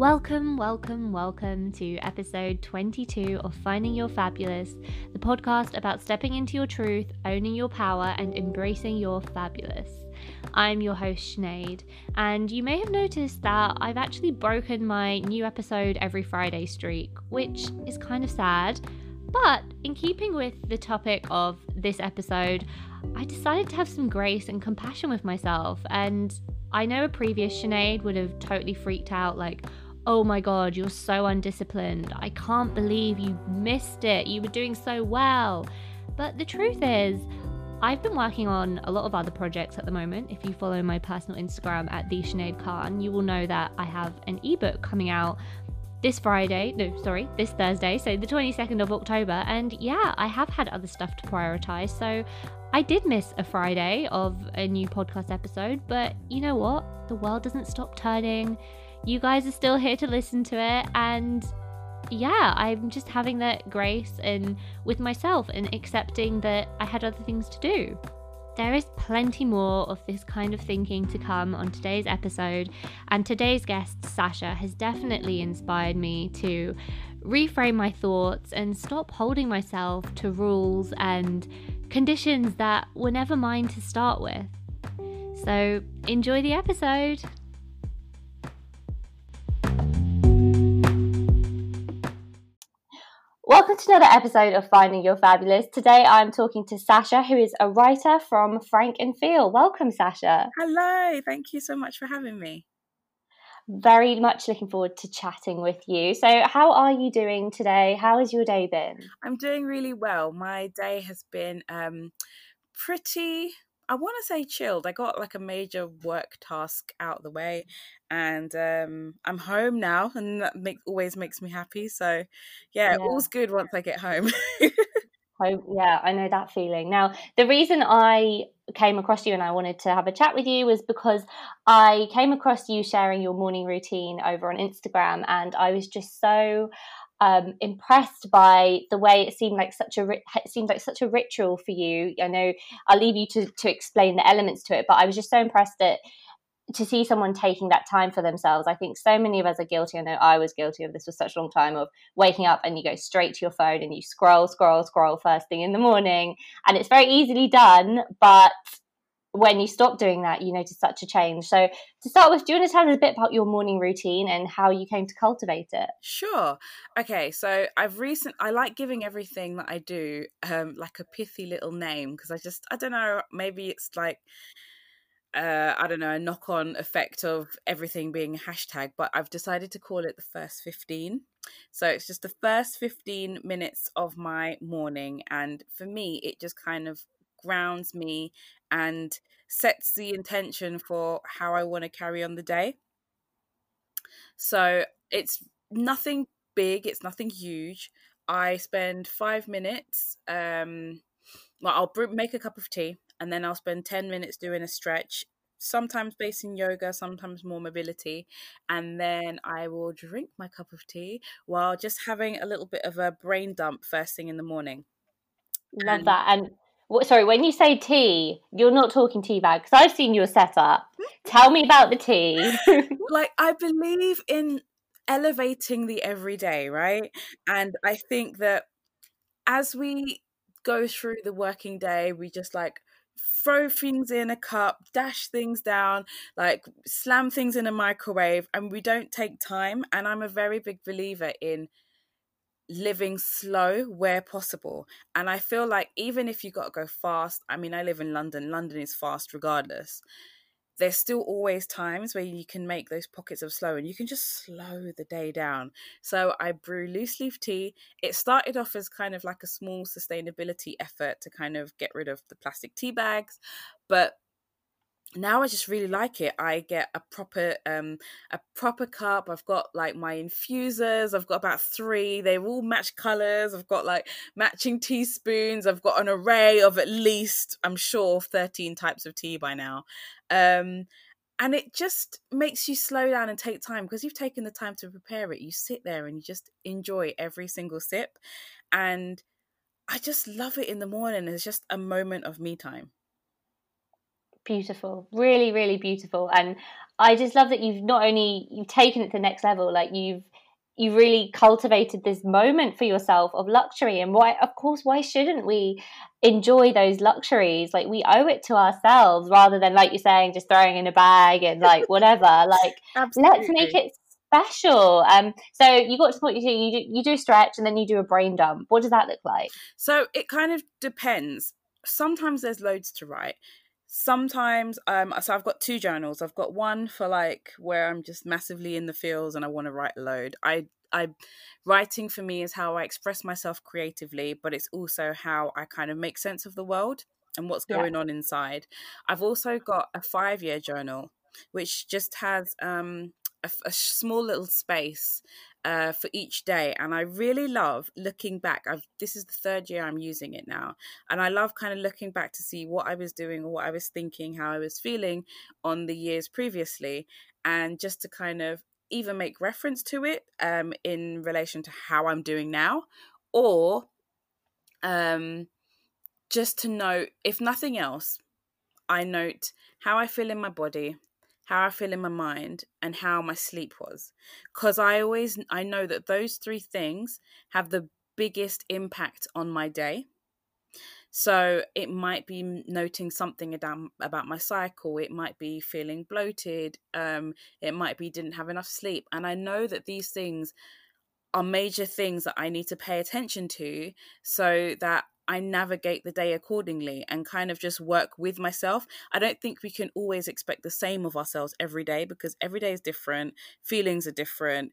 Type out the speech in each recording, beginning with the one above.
Welcome, welcome, welcome to episode 22 of Finding Your Fabulous, the podcast about stepping into your truth, owning your power, and embracing your fabulous. I'm your host, Sinead, and you may have noticed that I've actually broken my new episode every Friday streak, which is kind of sad. But in keeping with the topic of this episode, I decided to have some grace and compassion with myself. And I know a previous Sinead would have totally freaked out, like, oh my god, you're so undisciplined. I can't believe you missed it. You were doing so well. But the truth is, I've been working on a lot of other projects at the moment. If you follow my personal Instagram at the Sinead Khan, you will know that I have an ebook coming out this Friday, no, sorry, this Thursday, so the 22nd of October. And yeah, I have had other stuff to prioritize. So I did miss a Friday of a new podcast episode, but you know what? The world doesn't stop turning you guys are still here to listen to it and yeah, I'm just having that grace and with myself and accepting that I had other things to do. There is plenty more of this kind of thinking to come on today's episode, and today's guest, Sasha, has definitely inspired me to reframe my thoughts and stop holding myself to rules and conditions that were never mine to start with. So, enjoy the episode. Welcome to another episode of Finding Your Fabulous. Today I'm talking to Sasha, who is a writer from Frank and Feel. Welcome, Sasha. Hello, thank you so much for having me. Very much looking forward to chatting with you. So, how are you doing today? How has your day been? I'm doing really well. My day has been um, pretty I want to say chilled. I got like a major work task out the way, and um, I'm home now, and that make, always makes me happy. So, yeah, yeah. all's good once I get home. home, yeah, I know that feeling. Now, the reason I came across you and I wanted to have a chat with you was because I came across you sharing your morning routine over on Instagram, and I was just so um, impressed by the way it seemed like such a it seemed like such a ritual for you. I know I'll leave you to to explain the elements to it, but I was just so impressed that to see someone taking that time for themselves. I think so many of us are guilty. I know I was guilty of this for such a long time of waking up and you go straight to your phone and you scroll, scroll, scroll first thing in the morning, and it's very easily done, but when you stop doing that, you notice such a change. So, to start with, do you want to tell us a bit about your morning routine and how you came to cultivate it? Sure. Okay, so I've recent I like giving everything that I do um, like a pithy little name because I just I don't know maybe it's like uh, I don't know, a knock on effect of everything being a hashtag, but I've decided to call it the first 15. So it's just the first 15 minutes of my morning. And for me, it just kind of grounds me and sets the intention for how I want to carry on the day. So it's nothing big, it's nothing huge. I spend five minutes. Um, well, I'll make a cup of tea and then I'll spend 10 minutes doing a stretch, sometimes based in yoga, sometimes more mobility. And then I will drink my cup of tea while just having a little bit of a brain dump first thing in the morning. Love and, that. And sorry, when you say tea, you're not talking tea bag because I've seen your setup. Tell me about the tea. like, I believe in elevating the everyday, right? And I think that as we go through the working day, we just like throw things in a cup, dash things down, like slam things in a microwave, and we don't take time. And I'm a very big believer in living slow where possible. And I feel like even if you got to go fast, I mean, I live in London, London is fast regardless. There's still always times where you can make those pockets of slow and you can just slow the day down. So I brew loose leaf tea. It started off as kind of like a small sustainability effort to kind of get rid of the plastic tea bags. But now I just really like it. I get a proper um a proper cup. I've got like my infusers. I've got about three. They all match colors. I've got like matching teaspoons. I've got an array of at least I'm sure 13 types of tea by now. Um and it just makes you slow down and take time because you've taken the time to prepare it. You sit there and you just enjoy every single sip and I just love it in the morning. It's just a moment of me time beautiful really really beautiful. And i just love that you've not only you've taken it to the next level like you've you really cultivated this moment for yourself of luxury and why of course why shouldn't we enjoy those luxuries? Like we owe it to ourselves rather than like you're saying just throwing in a bag and like whatever. Like Absolutely. let's make it special. Um so you got to the point you do, you do you do stretch and then you do a brain dump. What does that look like? So it kind of depends. Sometimes there's loads to write sometimes um so i've got two journals. I've got one for like where i'm just massively in the fields and i want to write a load. I i writing for me is how i express myself creatively but it's also how i kind of make sense of the world and what's going yeah. on inside. I've also got a five year journal which just has um a, a small little space uh, for each day. And I really love looking back. I've, this is the third year I'm using it now. And I love kind of looking back to see what I was doing or what I was thinking, how I was feeling on the years previously. And just to kind of either make reference to it um, in relation to how I'm doing now or um, just to note, if nothing else, I note how I feel in my body, how I feel in my mind, and how my sleep was. Because I always I know that those three things have the biggest impact on my day. So it might be noting something about my cycle. It might be feeling bloated. Um, it might be didn't have enough sleep. And I know that these things are major things that I need to pay attention to so that I navigate the day accordingly and kind of just work with myself. I don't think we can always expect the same of ourselves every day because every day is different, feelings are different,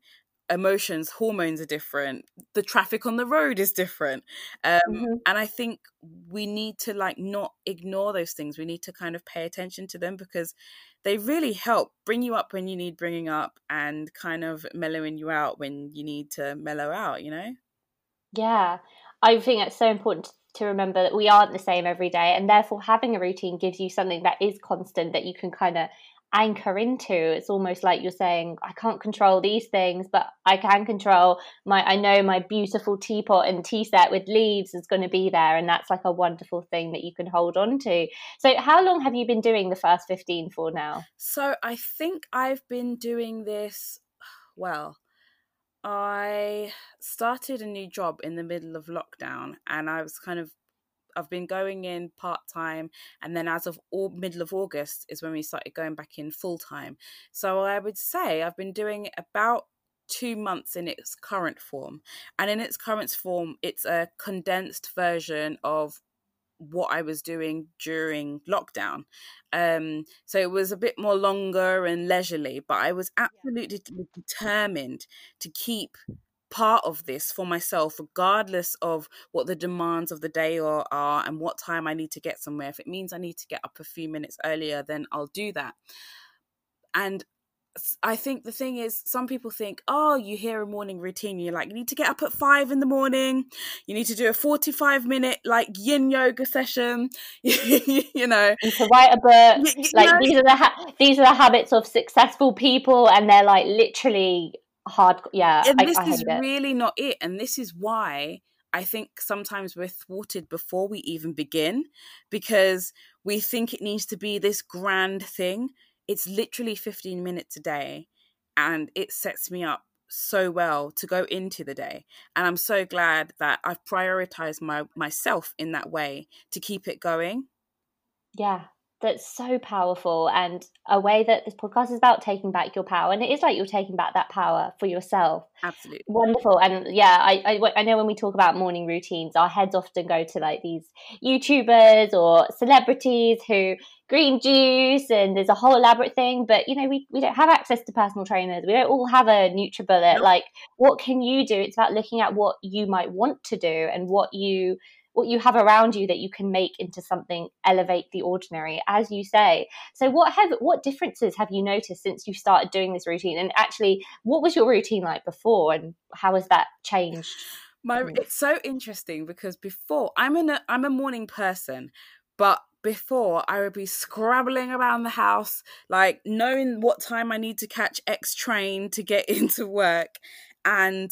emotions, hormones are different, the traffic on the road is different. Um, mm-hmm. And I think we need to like not ignore those things. We need to kind of pay attention to them because they really help bring you up when you need bringing up and kind of mellowing you out when you need to mellow out, you know? Yeah. I think it's so important to remember that we aren't the same every day and therefore having a routine gives you something that is constant that you can kind of anchor into. It's almost like you're saying i can't control these things but i can control my i know my beautiful teapot and tea set with leaves is going to be there and that's like a wonderful thing that you can hold on to. So how long have you been doing the first 15 for now? So i think i've been doing this well I started a new job in the middle of lockdown and I was kind of I've been going in part time, and then as of all, middle of August is when we started going back in full time. So I would say I've been doing about two months in its current form, and in its current form, it's a condensed version of what I was doing during lockdown. Um, so it was a bit more longer and leisurely, but I was absolutely determined to keep part of this for myself, regardless of what the demands of the day are, are and what time I need to get somewhere. If it means I need to get up a few minutes earlier, then I'll do that. And I think the thing is, some people think, oh, you hear a morning routine, you're like, you need to get up at five in the morning, you need to do a 45 minute like yin yoga session, you know. And to write a book. You, you like, know? these are, the ha- these are the habits of successful people, and they're like literally hard. Yeah. And I, this I is really not it. And this is why I think sometimes we're thwarted before we even begin because we think it needs to be this grand thing it's literally 15 minutes a day and it sets me up so well to go into the day and i'm so glad that i've prioritized my myself in that way to keep it going. Yeah that's so powerful and a way that this podcast is about taking back your power and it is like you're taking back that power for yourself. Absolutely wonderful and yeah I, I, I know when we talk about morning routines our heads often go to like these youtubers or celebrities who green juice and there's a whole elaborate thing but you know we, we don't have access to personal trainers. We don't all have a nutribullet. Nope. like what can you do? It's about looking at what you might want to do and what you what you have around you that you can make into something elevate the ordinary as you say so what have what differences have you noticed since you started doing this routine and actually what was your routine like before and how has that changed my it's so interesting because before i'm in a i'm a morning person but before I would be scrabbling around the house, like knowing what time I need to catch X train to get into work. And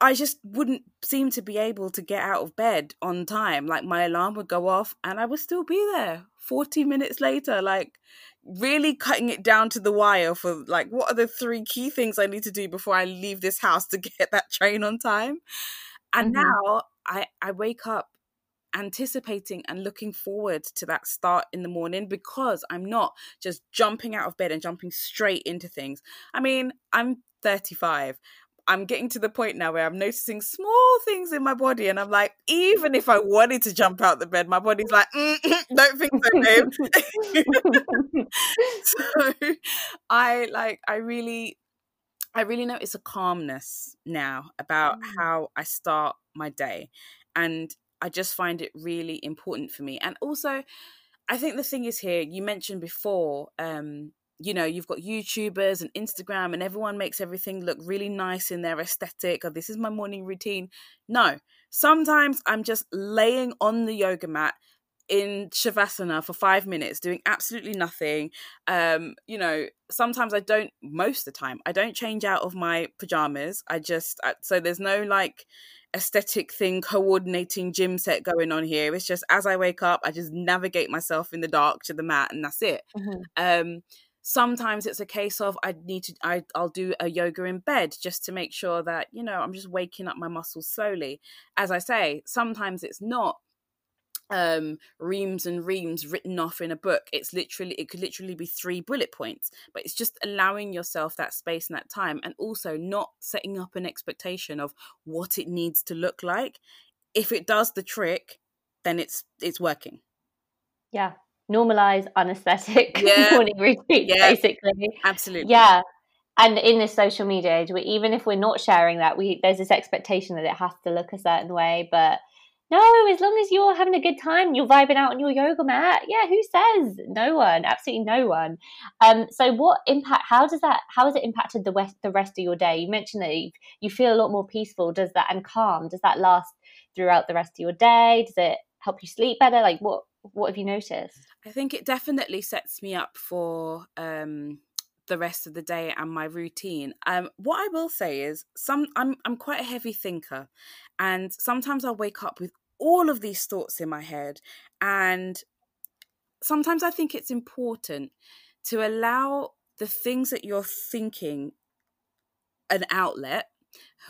I just wouldn't seem to be able to get out of bed on time. Like my alarm would go off and I would still be there 40 minutes later, like really cutting it down to the wire for like what are the three key things I need to do before I leave this house to get that train on time. And mm-hmm. now I I wake up anticipating and looking forward to that start in the morning because I'm not just jumping out of bed and jumping straight into things. I mean, I'm 35. I'm getting to the point now where I'm noticing small things in my body, and I'm like, even if I wanted to jump out the bed, my body's like, don't think so, babe. so I like, I really, I really notice a calmness now about mm. how I start my day, and I just find it really important for me. And also, I think the thing is here, you mentioned before, um, you know, you've got YouTubers and Instagram, and everyone makes everything look really nice in their aesthetic. Or this is my morning routine. No, sometimes I'm just laying on the yoga mat in shavasana for five minutes doing absolutely nothing um you know sometimes i don't most of the time i don't change out of my pajamas i just so there's no like aesthetic thing coordinating gym set going on here it's just as i wake up i just navigate myself in the dark to the mat and that's it mm-hmm. um sometimes it's a case of i need to I, i'll do a yoga in bed just to make sure that you know i'm just waking up my muscles slowly. As i say sometimes it's not um reams and reams written off in a book. It's literally it could literally be three bullet points but it's just allowing yourself that space and that time and also not setting up an expectation of what it needs to look like. If it does the trick then it's it's working. Yeah normalize anesthetic yeah. morning routine yeah. basically absolutely yeah and in this social media age we, even if we're not sharing that we there's this expectation that it has to look a certain way but no, as long as you're having a good time, you're vibing out on your yoga mat. Yeah, who says? No one, absolutely no one. Um, so what impact? How does that? How has it impacted the rest the rest of your day? You mentioned that you, you feel a lot more peaceful. Does that and calm? Does that last throughout the rest of your day? Does it help you sleep better? Like what? What have you noticed? I think it definitely sets me up for um the rest of the day and my routine. Um, what I will say is some I'm I'm quite a heavy thinker, and sometimes I wake up with all of these thoughts in my head, and sometimes I think it's important to allow the things that you're thinking an outlet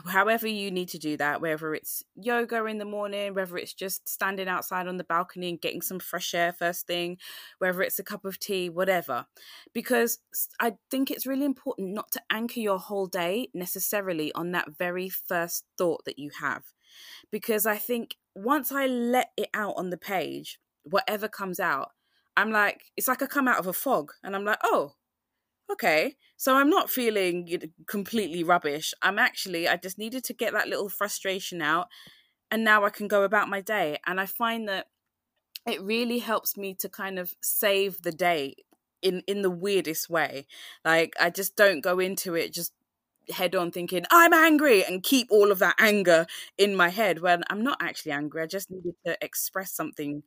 however you need to do that, whether it's yoga in the morning, whether it's just standing outside on the balcony and getting some fresh air first thing, whether it's a cup of tea, whatever. Because I think it's really important not to anchor your whole day necessarily on that very first thought that you have. Because I think once I let it out on the page, whatever comes out, I'm like, it's like I come out of a fog and I'm like, oh, okay so i'm not feeling completely rubbish. I'm actually i just needed to get that little frustration out and now i can go about my day. And i find that it really helps me to kind of save the day in in the weirdest way. Like i just don't go into it just head on thinking i'm angry and keep all of that anger in my head when i'm not actually angry. I just needed to express something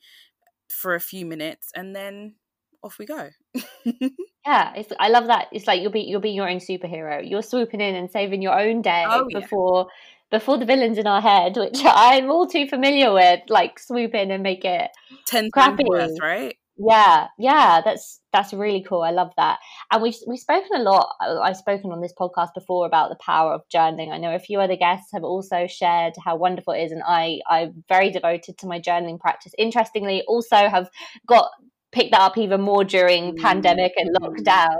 for a few minutes and then off we go. yeah, it's, I love that. It's like you'll be you'll be your own superhero. You're swooping in and saving your own day oh, before yeah. before the villains in our head, which I'm all too familiar with. Like swoop in and make it ten crappy, worth, right? Yeah, yeah, that's that's really cool. I love that. And we've we've spoken a lot. Uh, I've spoken on this podcast before about the power of journaling. I know a few other guests have also shared how wonderful it is, and I I'm very devoted to my journaling practice. Interestingly, also have got pick that up even more during mm. pandemic and lockdown.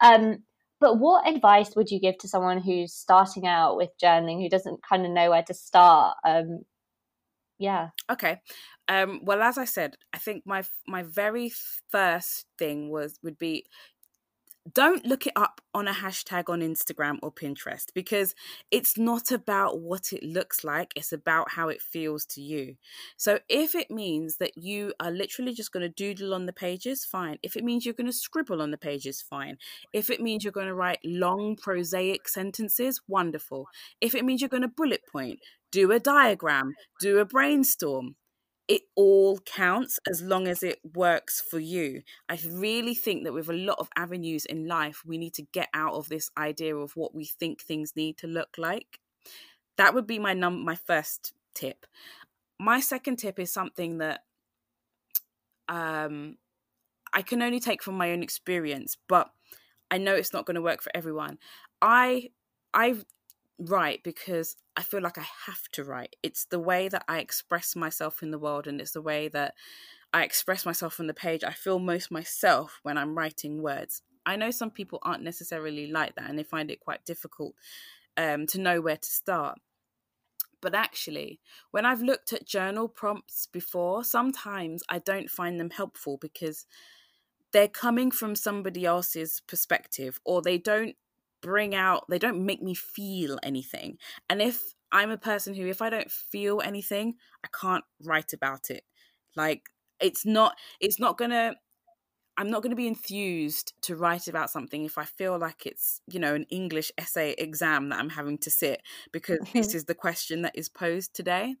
Um, but what advice would you give to someone who's starting out with journaling, who doesn't kind of know where to start? Um, yeah. Okay. Um, well, as I said, I think my my very first thing was would be don't look it up on a hashtag on Instagram or Pinterest because it's not about what it looks like, it's about how it feels to you. So, if it means that you are literally just going to doodle on the pages, fine. If it means you're going to scribble on the pages, fine. If it means you're going to write long, prosaic sentences, wonderful. If it means you're going to bullet point, do a diagram, do a brainstorm, it all counts as long as it works for you. I really think that with a lot of avenues in life, we need to get out of this idea of what we think things need to look like. That would be my num my first tip. My second tip is something that um I can only take from my own experience, but I know it's not going to work for everyone. I I write because I feel like I have to write. It's the way that I express myself in the world, and it's the way that I express myself on the page. I feel most myself when I'm writing words. I know some people aren't necessarily like that, and they find it quite difficult um, to know where to start. But actually, when I've looked at journal prompts before, sometimes I don't find them helpful because they're coming from somebody else's perspective or they don't bring out, they don't make me feel anything. And if I'm a person who, if I don't feel anything, I can't write about it. Like, it's not, it's not gonna, I'm not going to be enthused to write about something if I feel like it's, you know, an English essay exam that I'm having to sit because this is the question that is posed today.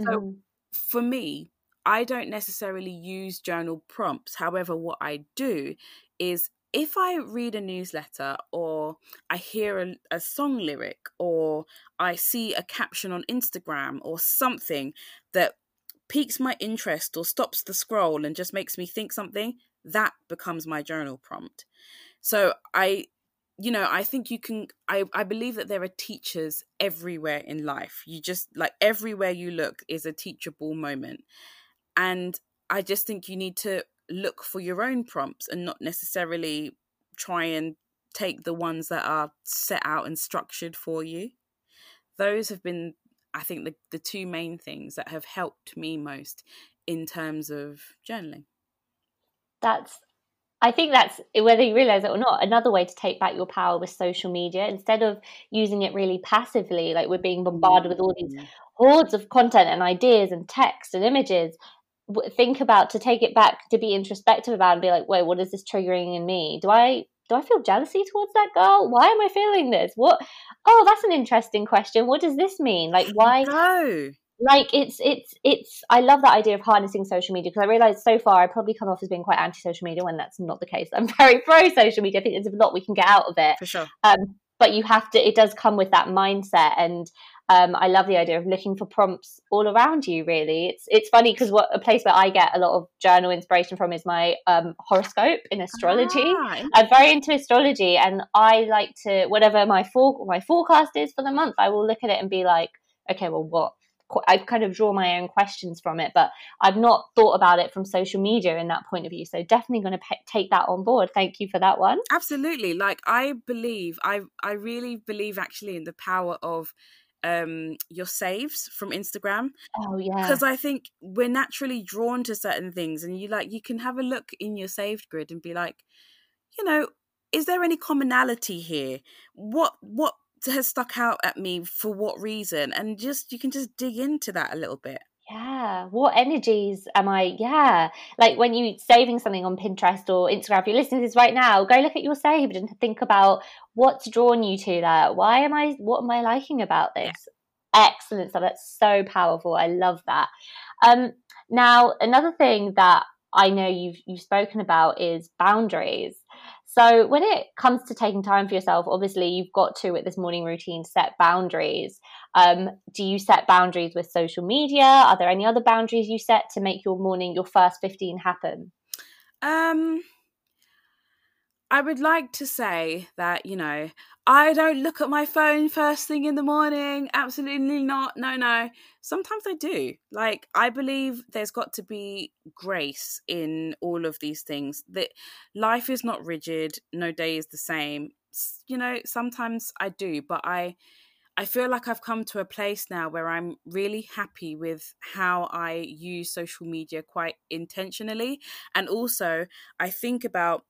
Mm-hmm. So for me, I don't necessarily use journal prompts. However, what I do is if I read a newsletter or I hear a, a, song lyric or I see a caption on Instagram or something that piques my interest or stops the scroll and just makes me think something, that becomes my journal prompt. So I you know, I think you can I I believe that there are teachers everywhere in life. You just like everywhere you look is a teachable moment. And I just think you need to look for your own prompts and not necessarily try and take the ones that are set out and structured for you. Those have been I think the the two main things that have helped me most in terms of journaling that's I think that's whether you realize it or not, another way to take back your power with social media instead of using it really passively, like we're being bombarded with all these mm. hordes of content and ideas and text and images. Think about to take it back to be introspective about and be like, wait, what is this triggering in me? Do I do I feel jealousy towards that girl? Why am I feeling this? What? Oh, that's an interesting question. What does this mean? Like, why? No like it's it's it's i love that idea of harnessing social media because i realize so far i probably come off as being quite anti-social media when that's not the case i'm very pro social media i think there's a lot we can get out of it for sure um, but you have to it does come with that mindset and um, I love the idea of looking for prompts all around you. Really, it's it's funny because what a place where I get a lot of journal inspiration from is my um, horoscope in astrology. Ah, I'm very into astrology, and I like to whatever my for my forecast is for the month. I will look at it and be like, okay, well, what I kind of draw my own questions from it, but I've not thought about it from social media in that point of view. So definitely going to pe- take that on board. Thank you for that one. Absolutely. Like I believe, I I really believe actually in the power of um your saves from Instagram. Oh yeah. Because I think we're naturally drawn to certain things, and you like you can have a look in your saved grid and be like, you know, is there any commonality here? What what has stuck out at me for what reason and just you can just dig into that a little bit yeah what energies am i yeah. Like when you're saving something on pinterest or instagram if you're listening to this right now go look at your saved and think about what's drawn you to that. Why am i what am i liking about this? Yeah. excellent stuff that's so powerful i love that. Um now another thing that i know you've you've spoken about is boundaries so when it comes to taking time for yourself, obviously you've got to with this morning routine set boundaries. Um, do you set boundaries with social media? Are there any other boundaries you set to make your morning, your first 15 happen? Um, I would like to say that, you know, I don't look at my phone first thing in the morning. Absolutely not. No, no. Sometimes I do. Like, I believe there's got to be grace in all of these things. That life is not rigid, no day is the same. You know, sometimes I do, but I. I feel like I've come to a place now where I'm really happy with how I use social media quite intentionally. And also, I think about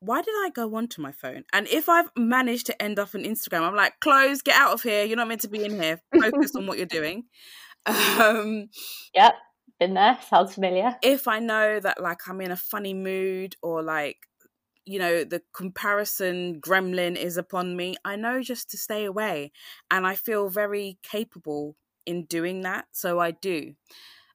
why did I go onto my phone? And if I've managed to end up on Instagram, I'm like, close, get out of here. You're not meant to be in here. Focus on what you're doing. Um, yep, been there. Sounds familiar. If I know that like I'm in a funny mood or like, you know, the comparison gremlin is upon me, I know just to stay away. And I feel very capable in doing that. So I do.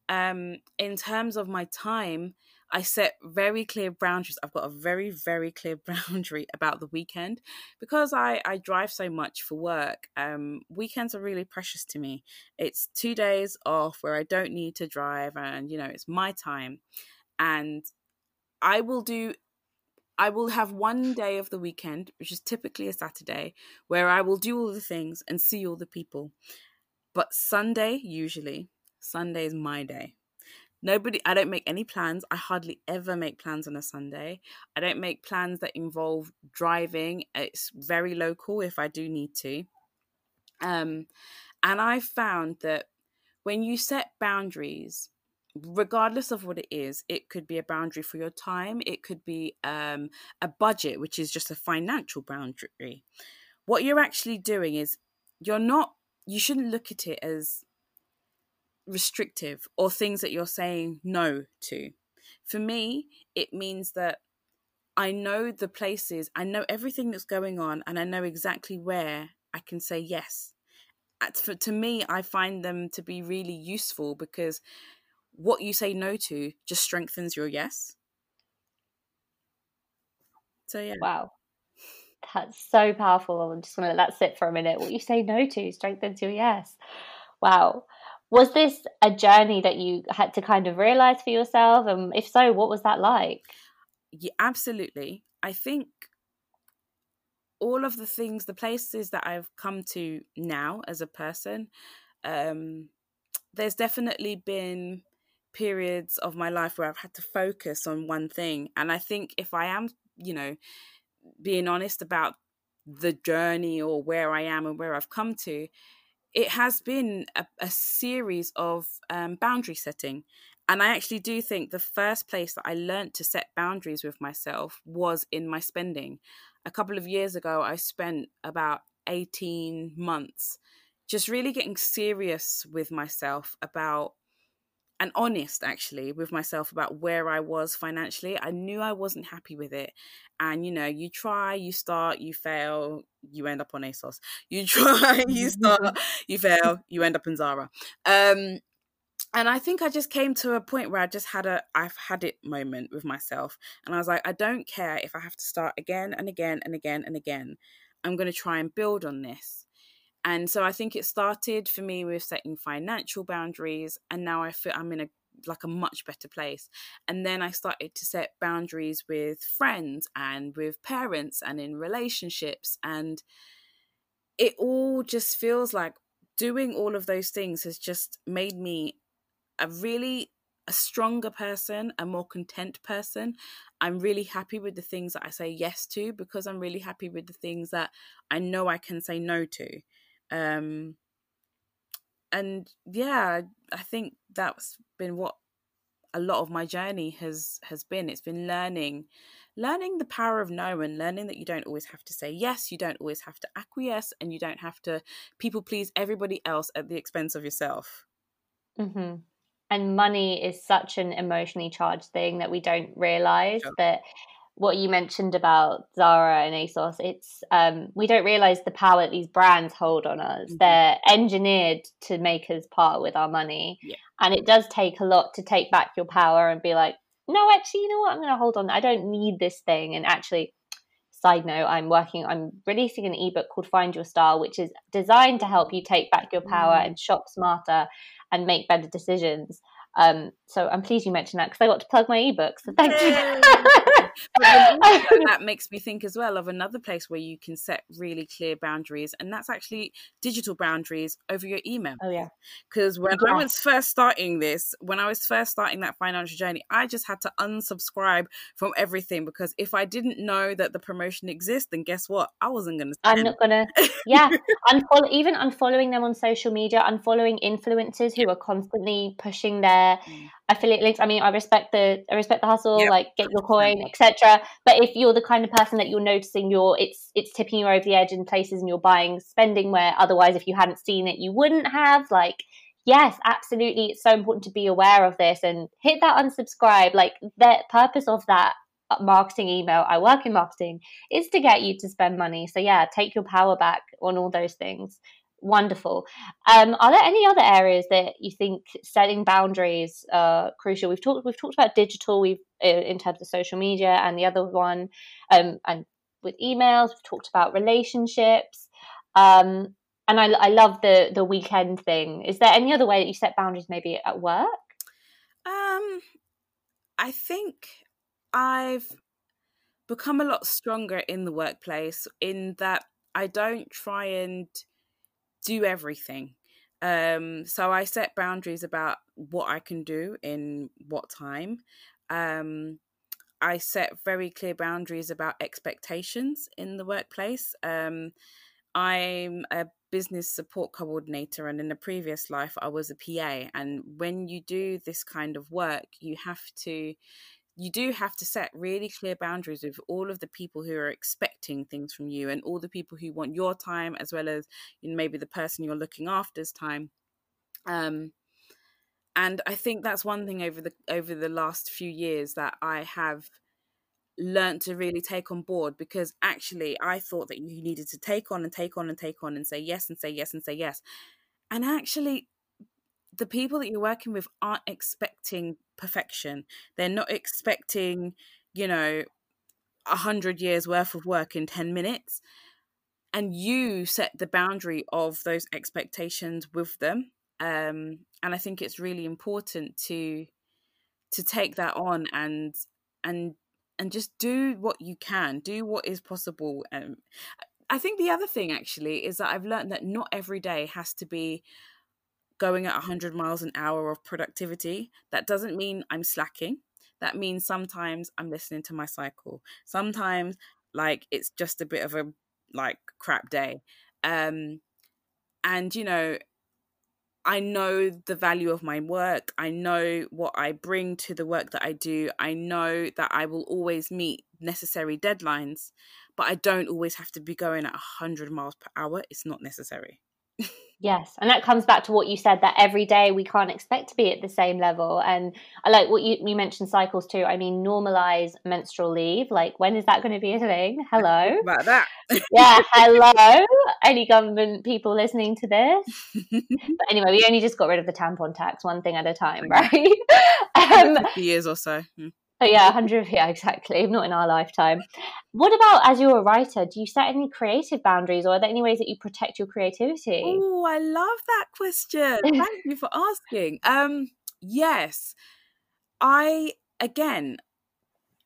Um, in terms of my time, I set very clear boundaries. I've got a very, very clear boundary about the weekend because I, I drive so much for work. Um, weekends are really precious to me. It's two days off where I don't need to drive, and you know, it's my time. And I will do I will have one day of the weekend, which is typically a Saturday, where I will do all the things and see all the people. But Sunday, usually, Sunday is my day. Nobody, I don't make any plans. I hardly ever make plans on a Sunday. I don't make plans that involve driving. It's very local if I do need to. Um, and I found that when you set boundaries, regardless of what it is it could be a boundary for your time it could be um, a budget which is just a financial boundary what you're actually doing is you're not you shouldn't look at it as restrictive or things that you're saying no to for me it means that i know the places i know everything that's going on and i know exactly where i can say yes for, to me i find them to be really useful because what you say no to just strengthens your yes. So yeah. Wow. That's so powerful. I'm just gonna let that sit for a minute. What you say no to strengthens your yes. Wow. Was this a journey that you had to kind of realize for yourself? And if so, what was that like? Yeah, absolutely. I think all of the things, the places that I've come to now as a person, um, there's definitely been periods of my life where I've had to focus on one thing. And I think if I am, you know, being honest about the journey or where I am and where I've come to, it has been a, a series of um, boundary setting. And I actually do think the first place that I learned to set boundaries with myself was in my spending. A couple of years ago, I spent about 18 months just really getting serious with myself about and honest actually with myself about where I was financially. I knew I wasn't happy with it. And you know, you try, you start, you fail, you end up on ASOS. You try, you start, you fail, you end up in Zara. Um and I think I just came to a point where I just had a I've had it moment with myself. And I was like, I don't care if I have to start again and again and again and again. I'm going to try and build on this. And so I think it started for me with setting financial boundaries, and now I feel I'm in a like a much better place. And then I started to set boundaries with friends and with parents and in relationships. And it all just feels like doing all of those things has just made me a really a stronger person, a more content person. I'm really happy with the things that I say yes to because I'm really happy with the things that I know I can say no to. Um, and yeah, I think that's been what a lot of my journey has has been. It's been learning learning the power of no and learning that you don't always have to say yes, you don't always have to acquiesce, and you don't have to people please everybody else at the expense of yourself. Mm-hmm. And money is such an emotionally charged thing that we don't realize sure. that what you mentioned about Zara and ASOS, it's um, we don't realize the power these brands hold on us. Mm-hmm. They're engineered to make us part with our money, yeah. and it does take a lot to take back your power and be like, no, actually, you know what? I'm going to hold on. I don't need this thing. And actually, side note, I'm working. I'm releasing an ebook called Find Your Style, which is designed to help you take back your power mm-hmm. and shop smarter and make better decisions. Um, so I'm pleased you mentioned that because I got to plug my ebook. So thank you. that makes me think as well of another place where you can set really clear boundaries, and that's actually digital boundaries over your email. Oh yeah. Because when I was first starting this, when I was first starting that financial journey, I just had to unsubscribe from everything because if I didn't know that the promotion exists, then guess what? I wasn't gonna. I'm not gonna. Yeah, unfollow even unfollowing them on social media, unfollowing influencers who are constantly pushing their mm. Affiliate links. I mean, I respect the I respect the hustle, yep. like get your coin, etc. But if you're the kind of person that you're noticing you're it's it's tipping you over the edge in places and you're buying spending where otherwise if you hadn't seen it you wouldn't have, like yes, absolutely, it's so important to be aware of this and hit that unsubscribe. Like the purpose of that uh, marketing email, I work in marketing, is to get you to spend money. So yeah, take your power back on all those things wonderful. Um, are there any other areas that you think setting boundaries are crucial? We've talked we've talked about digital, we've uh, in terms of social media, and the other one, um, and with emails, we've talked about relationships. Um, and I, I love the the weekend thing. Is there any other way that you set boundaries, maybe at work? Um, I think I've become a lot stronger in the workplace in that I don't try and do everything. Um, so I set boundaries about what I can do in what time. Um, I set very clear boundaries about expectations in the workplace. Um, I'm a business support coordinator, and in a previous life, I was a PA. And when you do this kind of work, you have to you do have to set really clear boundaries with all of the people who are expecting things from you and all the people who want your time as well as you know, maybe the person you're looking after's time um and i think that's one thing over the over the last few years that i have learned to really take on board because actually I thought that you needed to take on and take on and take on and say yes and say yes and say yes. And actually, the people that you're working with aren't expecting perfection. They're not expecting, you know, a hundred years worth of work in 10 minutes. And you set the boundary of those expectations with them. Um, and I think it's really important to to take that on and and and just do what you can, do what is possible. Um, I think the other thing actually is that I've learned that not every day has to be going at 100 miles an hour of productivity. That doesn't mean I'm slacking. That means sometimes I'm listening to my cycle. Sometimes like it's just a bit of a like crap day. Um and you know I know the value of my work. I know what I bring to the work that I do. I know that I will always meet necessary deadlines, but I don't always have to be going at 100 miles per hour. It's not necessary. Yes, and that comes back to what you said that every day we can't expect to be at the same level. And I like what you, you mentioned cycles too. I mean, normalize menstrual leave. Like, when is that going to be a thing? Hello. About that. yeah, hello. Any government people listening to this? but anyway, we only just got rid of the tampon tax, one thing at a time, right? um, years or so. Hmm. Oh, yeah, 100, yeah, exactly. Not in our lifetime. What about as you're a writer? Do you set any creative boundaries or are there any ways that you protect your creativity? Oh, I love that question. Thank you for asking. Um, yes. I, again,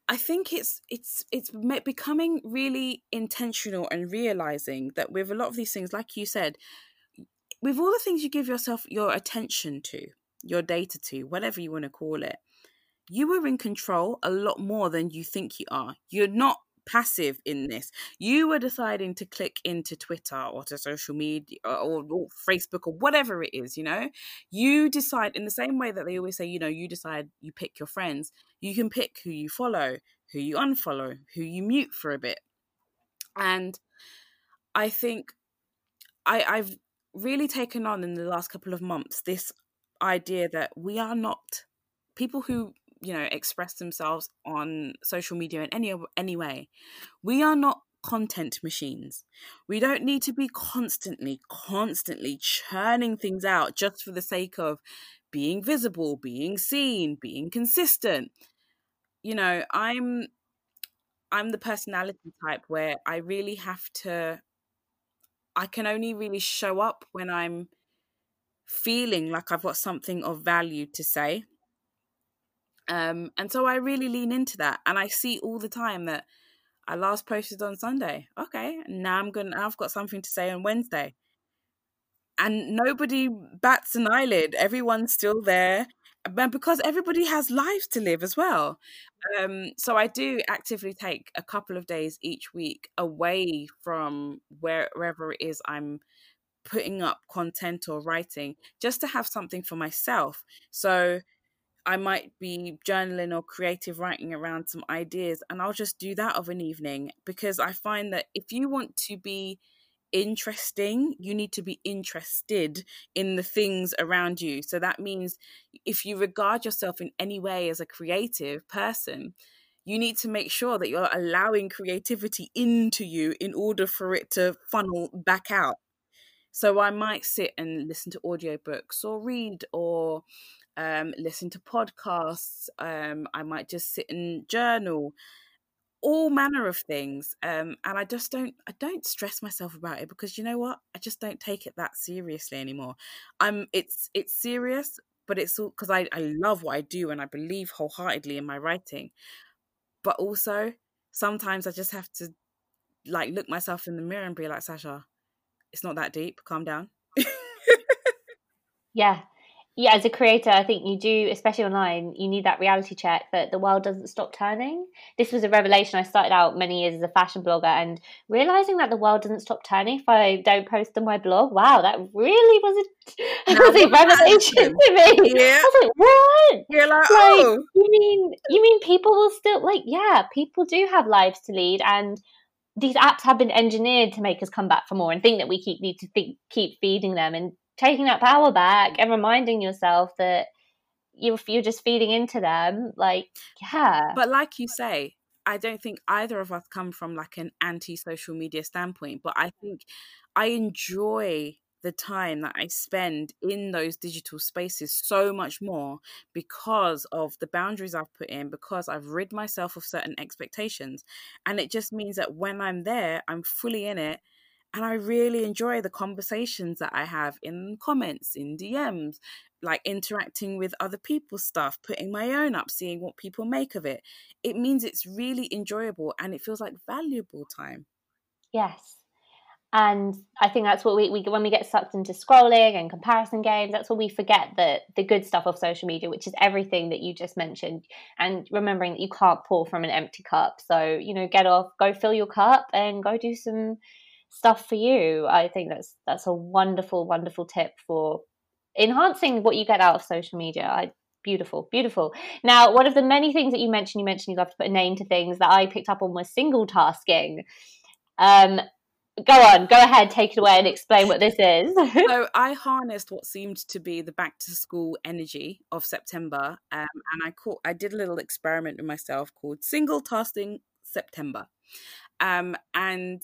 I think it's it's it's becoming really intentional and realizing that with a lot of these things, like you said, with all the things you give yourself your attention to, your data to, whatever you want to call it, you are in control a lot more than you think you are. You're not passive in this. You were deciding to click into Twitter or to social media uh, or, or, Facebook or whatever it is, you know? You decide in the same way that they always say, you know, you decide, you pick your friends. You can pick who you follow, who you unfollow, who you mute for a bit. And I think I, I've really taken on in the last couple of months this idea that we are not people who you know express themselves on social media in any any way. We are not content machines. We don't need to be constantly constantly churning things out just for the sake of being visible being seen being consistent. You know i'm i'm the personality type where i really have to i can only really show up when i'm feeling like i've got something of value to say um, and so I really lean into that. And I see all the time that I last posted on Sunday. Okay, now I'm gonna I've got something to say on Wednesday. And nobody bats an eyelid. Everyone's still there. But because everybody has lives to live as well. Um, so I do actively take a couple of days each week away from where, wherever it is I'm putting up content or writing just to have something for myself. So I might be journaling or creative writing around some ideas, and I'll just do that of an evening because I find that if you want to be interesting, you need to be interested in the things around you. So that means if you regard yourself in any way as a creative person, you need to make sure that you're allowing creativity into you in order for it to funnel back out. So I might sit and listen to audiobooks or read or um, listen to podcasts. Um, I might just sit and journal, all manner of things. Um, and I just don't, I don't stress myself about it because you know what? I just don't take it that seriously anymore. I'm, it's, it's serious, but it's all because I, I love what I do and I believe wholeheartedly in my writing. but also sometimes I just have to like look myself in the mirror and be like, Sasha, it's not that deep. Calm down. yeah yeah, as a creator, I think you do, especially online, you need that reality check that the world doesn't stop turning. This was a revelation. I started out many years as a fashion blogger and realizing that the world doesn't stop turning if I don't post on my blog. Wow, that really was a, was a revelation to me. Yeah. I was like, what? You're like, like, oh. You mean, you mean people will still, like, yeah, people do have lives to lead and these apps have been engineered to make us come back for more and think that we keep need to think, keep feeding them and taking that power back mm. and reminding yourself that you're you're just feeding into them like yeah but like you say i don't think either of us come from like an anti social media standpoint but i think i enjoy the time that I spend in those digital spaces so much more because of the boundaries I've put in, because I've rid myself of certain expectations. And it just means that when I'm there, I'm fully in it and I really enjoy the conversations that I have in comments, in DMs, like interacting with other people's stuff, putting my own up, seeing what people make of it. It means it's really enjoyable and it feels like valuable time. Yes. And I think that's what we, we when we get sucked into scrolling and comparison games, that's what we forget the the good stuff of social media, which is everything that you just mentioned, and remembering that you can't pour from an empty cup. So you know, get off, go fill your cup, and go do some stuff for you. I think that's that's a wonderful, wonderful tip for enhancing what you get out of social media. I beautiful, beautiful. Now, one of the many things that you mentioned, you mentioned you love to put a name to things that I picked up on was single tasking. Um, go on, go ahead, take it away and explain what this is. so I harnessed what seemed to be the back to school energy of September, um, and I caught, I did a little experiment with myself called single tasking September. Um, and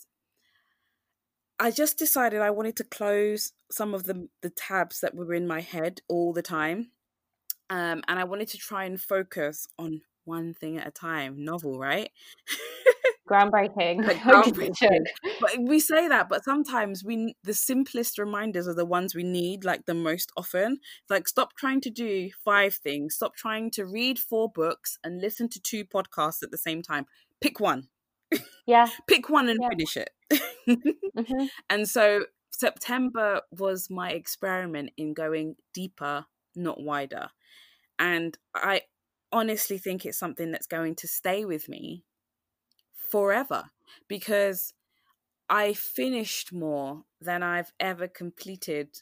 I just decided I wanted to close some of the the tabs that were in my head all the time. Um, and I wanted to try and focus on one thing at a time. Novel, right? groundbreaking. Like groundbreaking. but we say that, but sometimes we the simplest reminders are the ones we need like the most often. Like stop trying to do five things. Stop trying to read four books and listen to two podcasts at the same time. Pick one. Yeah. Pick one and yeah. finish it. mm-hmm. And so September was my experiment in going deeper, not wider. And I honestly think it's something that's going to stay with me forever because I finished more than I've ever completed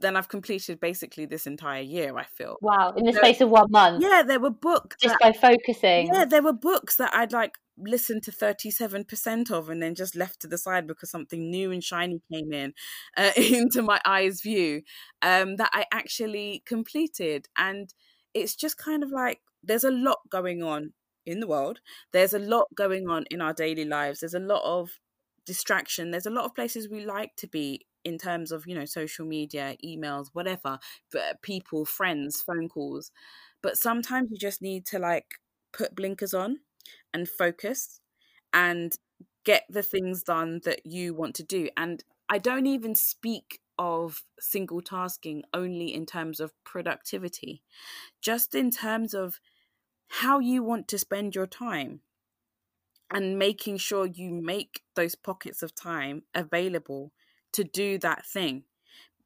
than I've completed basically this entire year. I feel wow in the space of one month. Yeah, there were books just that, by focusing. Yeah, there were books that I'd like listened to thirty seven percent of and then just left to the side because something new and shiny came in uh, into my eyes view um, that I actually completed, and it's just kind of like there's a lot going on in the world. There's a lot going on in our daily lives. There's a lot of distraction. There's a lot of places we like to be in terms of you know social media emails whatever people friends phone calls. But sometimes you just need to like put blinkers on and focus and get the things done that you want to do. And i don't even speak of single tasking only in terms of productivity just in terms of how you want to spend your time and making sure you make those pockets of time available to do that thing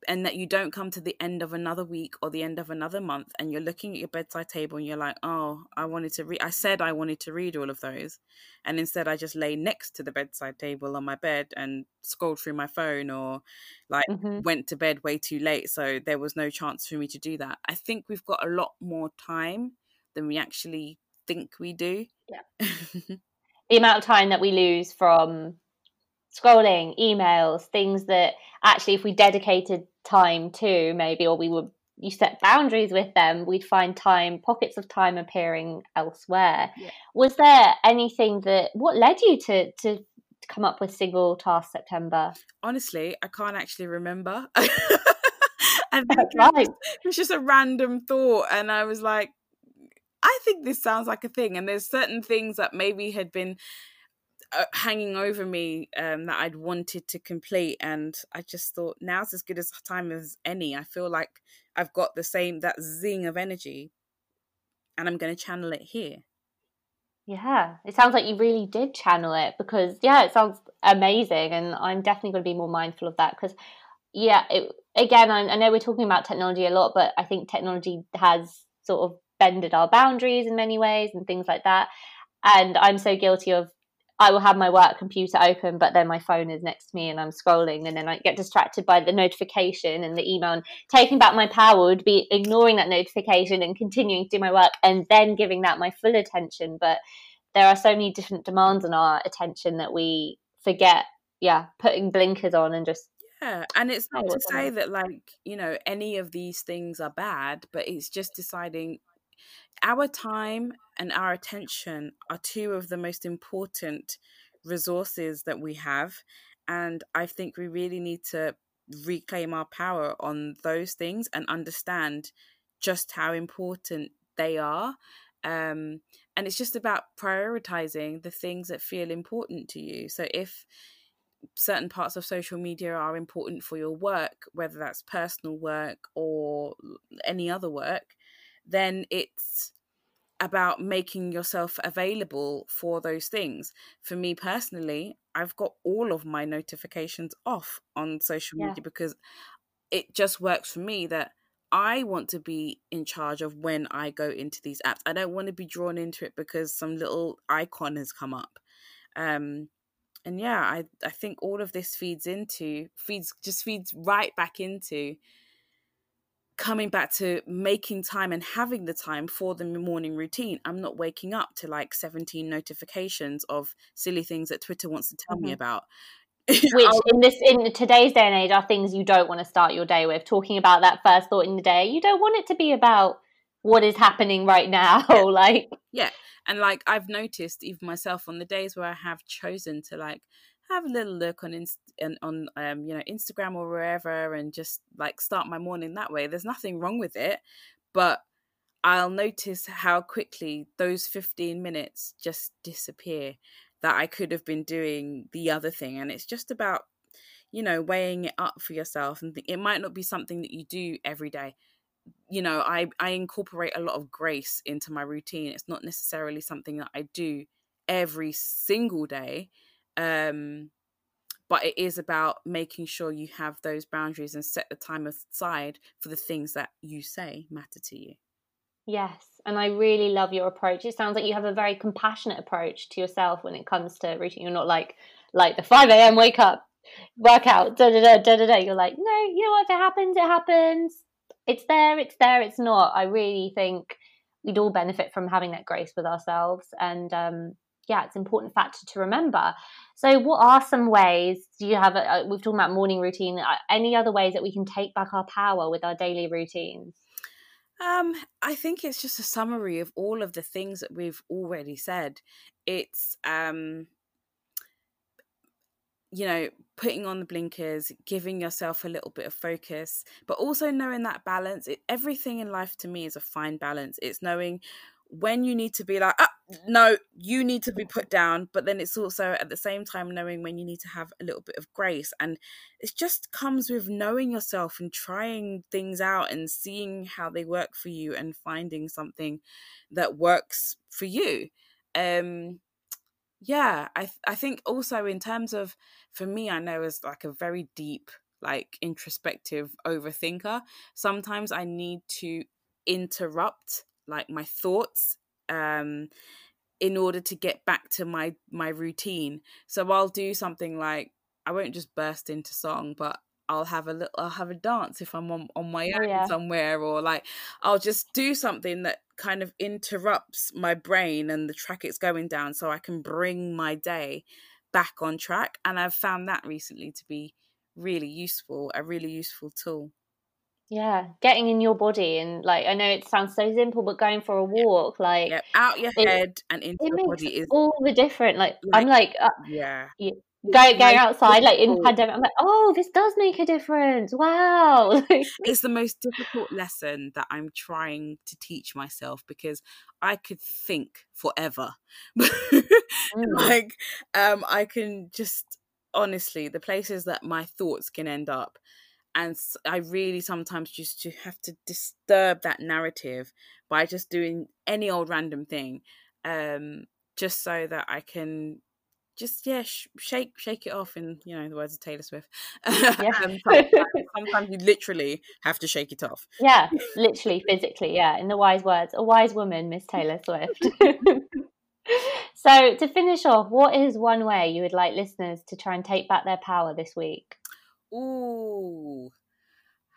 and that you don't come to the end of another week or the end of another month and you're looking at your bedside table and you're like oh i wanted to read i said i wanted to read all of those and instead i just lay next to the bedside table on my bed and scrolled through my phone or like mm-hmm. went to bed way too late so there was no chance for me to do that. I think we've got a lot more time than we actually think we do. Yeah. The amount of time that we lose from scrolling, emails, things that actually, if we dedicated time to, maybe, or we would you set boundaries with them, we'd find time, pockets of time appearing elsewhere. Yeah. Was there anything that what led you to to come up with single task September? Honestly, I can't actually remember. Think right. it was just a random thought, and I was like, I think this sounds like a thing. And there's certain things that maybe had been hanging over me um, that I'd wanted to complete, and I just thought now's as good as time as any. I feel like I've got the same that zing of energy, and I'm going to channel it here. Yeah, it sounds like you really did channel it because yeah, it sounds amazing, and I'm definitely going to be more mindful of that because yeah, it, again, I, I know we're talking about technology a lot, but I think technology has sort of bended our boundaries in many ways and things like that. And I'm so guilty of I will have my work computer open, but then my phone is next to me and I'm scrolling, and then I get distracted by the notification and the email. And taking back my power would be ignoring that notification and continuing to do my work and then giving that my full attention. But there are so many different demands on our attention that we forget, yeah, putting blinkers on and just. Yeah, and it's oh, not to say that, like, you know, any of these things are bad, but it's just deciding our time and our attention are two of the most important resources that we have. And I think we really need to reclaim our power on those things and understand just how important they are. Um, and it's just about prioritizing the things that feel important to you. So if certain parts of social media are important for your work, whether that's personal work or any other work, then it's about making yourself available for those things. For me personally, I've got all of my notifications off on social yeah. media because it just works for me that I want to be in charge of when I go into these apps. I don't want to be drawn into it because some little icon has come up. Um, and yeah, I I think all of this feeds into feeds just feeds right back into coming back to making time and having the time for the morning routine. I'm not waking up to like 17 notifications of silly things that Twitter wants to tell mm-hmm. me about. Which in this in today's day and age are things you don't want to start your day with. Talking about that first thought in the day, you don't want it to be about what is happening right now. Yeah. like yeah, and like I've noticed even myself on the days where I have chosen to like have a little look on Inst- on um, you know Instagram or wherever, and just like start my morning that way. There's nothing wrong with it, but I'll notice how quickly those 15 minutes just disappear that I could have been doing the other thing, and it's just about you know weighing it up for yourself, and it might not be something that you do every day. You know, I I incorporate a lot of grace into my routine. It's not necessarily something that I do every single day um, but it is about making sure you have those boundaries and set the time aside for the things that you say matter to you. Yes, and I really love your approach. It sounds like you have a very compassionate approach to yourself when it comes to routine. You're not like like the five a.m. wake up, workout, da da da da da da. You're like, no, you know what? If it happens, it happens. It's there. It's there. It's not. I really think we'd all benefit from having that grace with ourselves, and um, yeah, it's an important factor to remember. So, what are some ways? Do you have? A, we've talked about morning routine. Uh, any other ways that we can take back our power with our daily routines? Um, I think it's just a summary of all of the things that we've already said. It's um, you know, putting on the blinkers, giving yourself a little bit of focus, but also knowing that balance. It, everything in life to me is a fine balance. It's knowing when you need to be like, ah, no, you need to be put down, but then it's also at the same time knowing when you need to have a little bit of grace. And it just comes with knowing yourself and trying things out and seeing how they work for you and finding something that works for you. Um, yeah, I th- I think also in terms of for me, I know as like a very deep, like introspective overthinker, sometimes I need to interrupt like my thoughts um in order to get back to my my routine so i'll do something like i won't just burst into song but I'll have a little I'll have a dance if I'm on, on my oh, own yeah. somewhere or like I'll just do something that kind of interrupts my brain and the track it's going down so I can bring my day back on track and I've found that recently to be really useful a really useful tool yeah, getting in your body and like I know it sounds so simple, but going for a walk, like yeah, out your it, head and into your body is all the different. Like, like I'm like, uh, yeah, going going outside like in pandemic. I'm like, oh, this does make a difference. Wow, it's the most difficult lesson that I'm trying to teach myself because I could think forever, mm. like um, I can just honestly the places that my thoughts can end up and I really sometimes just to have to disturb that narrative by just doing any old random thing. Um, just so that I can just yeah sh- shake shake it off in you know the words of taylor swift yeah. um, sometimes, sometimes, you literally have to shake it off yeah literally physically yeah in the wise words a wise woman miss taylor swift so to finish off what is one way you would like listeners to try and take back their power this week ooh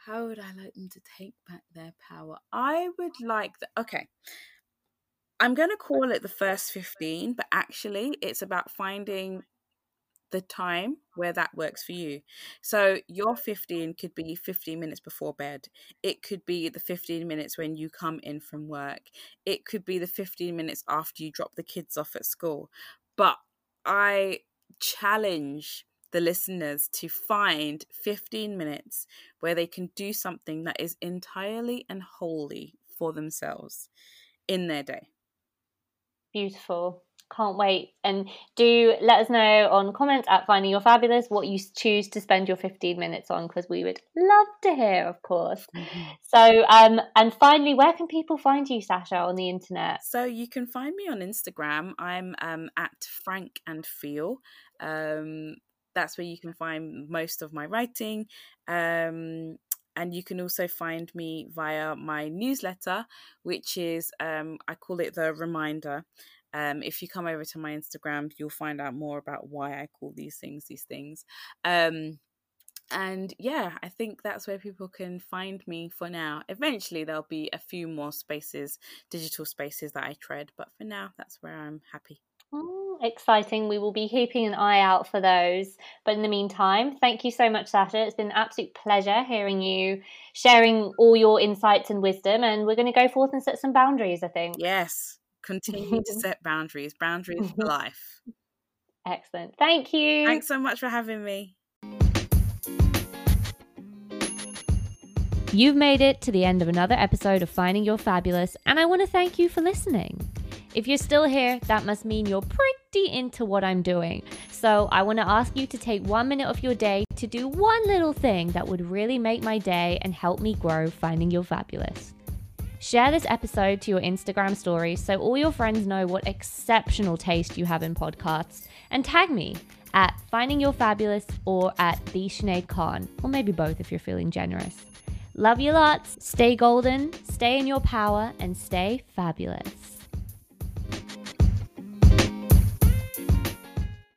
how would i like them to take back their power i would like the okay I'm going to call it the first 15, but actually, it's about finding the time where that works for you. So, your 15 could be 15 minutes before bed. It could be the 15 minutes when you come in from work. It could be the 15 minutes after you drop the kids off at school. But I challenge the listeners to find 15 minutes where they can do something that is entirely and wholly for themselves in their day. Beautiful. Can't wait. And do let us know on comments at Finding Your Fabulous what you choose to spend your 15 minutes on because we would love to hear, of course. Mm-hmm. So, um, and finally, where can people find you, Sasha, on the internet? So, you can find me on Instagram. I'm um, at Frank and Feel. Um, that's where you can find most of my writing. Um, and you can also find me via my newsletter, which is um, I call it the reminder. Um, if you come over to my Instagram, you'll find out more about why I call these things these things. Um, and yeah, I think that's where people can find me for now. Eventually, there'll be a few more spaces, digital spaces that I tread, but for now, that's where I'm happy. Oh, exciting. We will be keeping an eye out for those. But in the meantime, thank you so much, Sasha. It's been an absolute pleasure hearing you sharing all your insights and wisdom. And we're going to go forth and set some boundaries, I think. Yes. Continue to set boundaries, boundaries for life. Excellent. Thank you. Thanks so much for having me. You've made it to the end of another episode of Finding Your Fabulous, and I want to thank you for listening. If you're still here, that must mean you're pretty into what I'm doing. So I want to ask you to take one minute of your day to do one little thing that would really make my day and help me grow finding your fabulous. Share this episode to your Instagram story so all your friends know what exceptional taste you have in podcasts and tag me at Finding Your Fabulous or at The Sinead Khan, or maybe both if you're feeling generous. Love you lots. Stay golden, stay in your power, and stay fabulous.